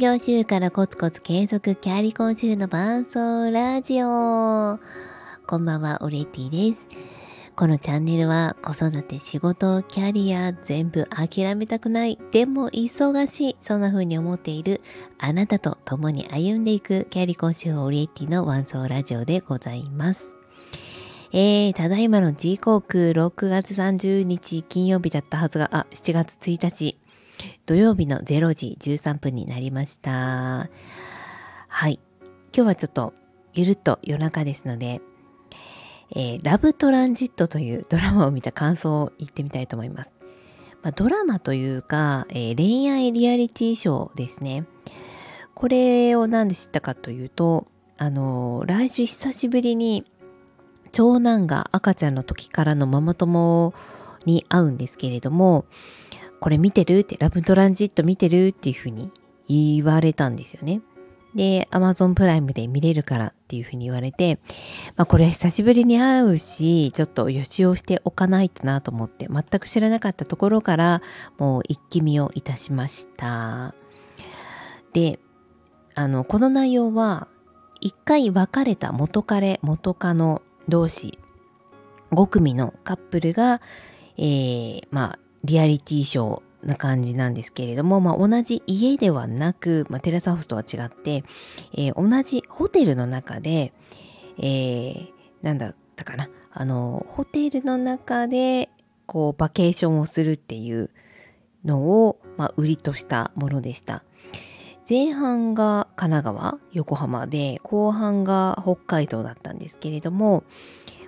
業週からコツコツ継続キャリコン週の伴奏ラジオ。こんばんは、オレティです。このチャンネルは子育て、仕事、キャリア全部諦めたくない、でも忙しい、そんな風に思っているあなたと共に歩んでいくキャリコン週オレティの伴奏ラジオでございます。えー、ただいまの時刻6月30日金曜日だったはずが、あ、7月1日土曜日の0時13分になりました。はい。今日はちょっとゆるっと夜中ですので、えー、ラブトランジットというドラマを見た感想を言ってみたいと思います。まあ、ドラマというか、えー、恋愛リアリティショーですね。これを何で知ったかというと、あのー、来週久しぶりに長男が赤ちゃんの時からのママ友に会うんですけれども、これ見てる？って、ラブトランジット見てる？っていうふうに言われたんですよね。で、Amazon プライムで見れるからっていうふうに言われて、まあこれは久しぶりに会うし、ちょっと予習をしておかないとなと思って、全く知らなかったところから、もう一気見をいたしました。で、あの、この内容は、一回別れた元彼、元カノ同士、5組のカップルが、えー、まあ、リアリティショーな感じなんですけれども、まあ、同じ家ではなく、まあ、テラスハウスとは違って、えー、同じホテルの中で、えー、なんだったかな、あの、ホテルの中で、こう、バケーションをするっていうのを、まあ、売りとしたものでした。前半が神奈川、横浜で、後半が北海道だったんですけれども、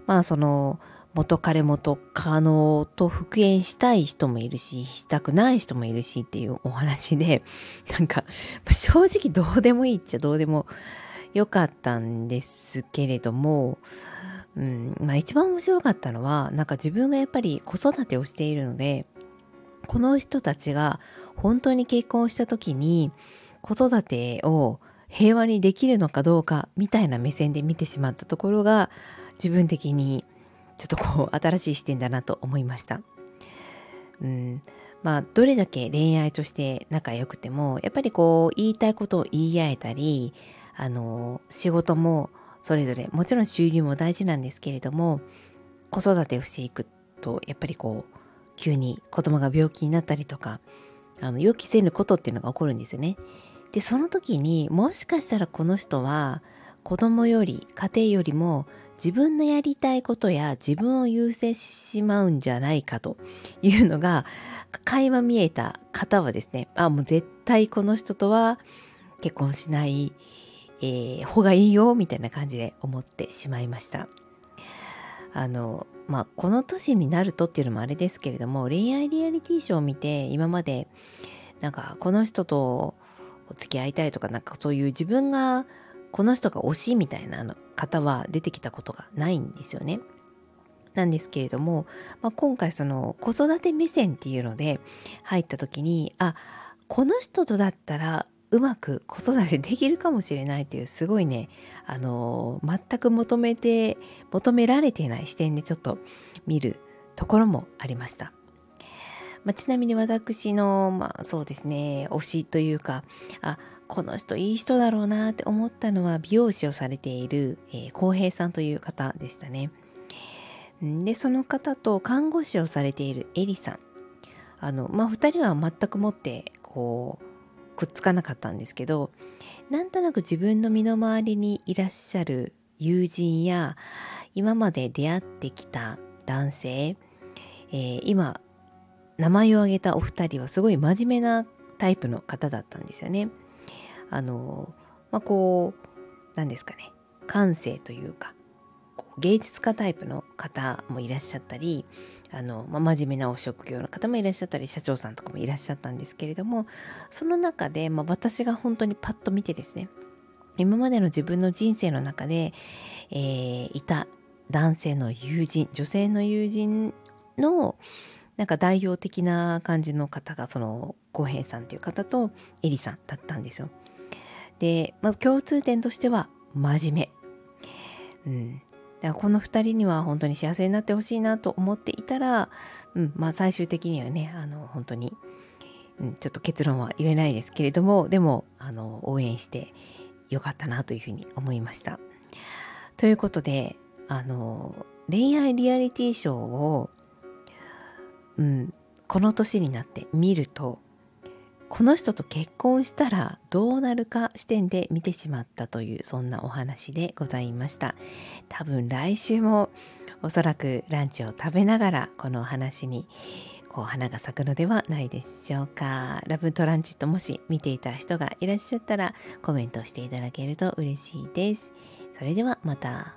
まあ、その、元彼元カノと復縁したい人もいるし、したくない人もいるしっていうお話で、なんか、正直どうでもいいっちゃどうでもよかったんですけれども、うんまあ、一番面白かったのは、なんか自分がやっぱり子育てをしているので、この人たちが本当に結婚した時に子育てを平和にできるのかどうかみたいな目線で見てしまったところが自分的にちょっとこう新しい視点だなと思いました。うんまあどれだけ恋愛として仲良くてもやっぱりこう言いたいことを言い合えたりあの仕事もそれぞれもちろん収入も大事なんですけれども子育てをしていくとやっぱりこう急に子供が病気になったりとかあの予期せぬことっていうのが起こるんですよね。でその時にもしかしたらこの人は子供より家庭よりも自分のやりたいことや自分を優先してしまうんじゃないかと いうのが垣間見えた方はですねあもう絶対この人とは結婚しない、えー、方がいいよみたいな感じで思ってしまいました。あのまあこの年になるとっていうのもあれですけれども恋愛リアリティショーを見て今までなんかこの人と付き合いたいとかなんかそういう自分がこの人が推しみたいな方は出てきたことがないんですよね。なんですけれども、まあ、今回その子育て目線っていうので入った時にあこの人とだったらうまく子育てできるかもしれないっていうすごいねあの全く求めて求められてない視点でちょっと見るところもありました。まあ、ちなみに私の、まあ、そうですね推しというかあこの人いい人だろうなって思ったのは美容師をされている浩、えー、平さんという方でしたね。でその方と看護師をされているエリさんあのまあ2人は全くもってこうくっつかなかったんですけどなんとなく自分の身の回りにいらっしゃる友人や今まで出会ってきた男性、えー、今名前を挙げたお二人はすごい真面目なタイプの方だったんですよね。あのまあこう何ですかね感性というか芸術家タイプの方もいらっしゃったりあの、まあ、真面目なお職業の方もいらっしゃったり社長さんとかもいらっしゃったんですけれどもその中で、まあ、私が本当にパッと見てですね今までの自分の人生の中で、えー、いた男性の友人女性の友人のなんか代表的な感じの方がその浩平さんという方とエリさんだったんですよ。でまず共通点としては真面目。うん、だからこの2人には本当に幸せになってほしいなと思っていたら、うんまあ、最終的にはねあの本当に、うん、ちょっと結論は言えないですけれどもでもあの応援してよかったなというふうに思いました。ということであの恋愛リアリティショーを、うん、この年になって見るとこの人と結婚したらどうなるか視点で見てしまったというそんなお話でございました。多分来週もおそらくランチを食べながらこのお話にこう花が咲くのではないでしょうか。ラブトランジットもし見ていた人がいらっしゃったらコメントしていただけると嬉しいです。それではまた。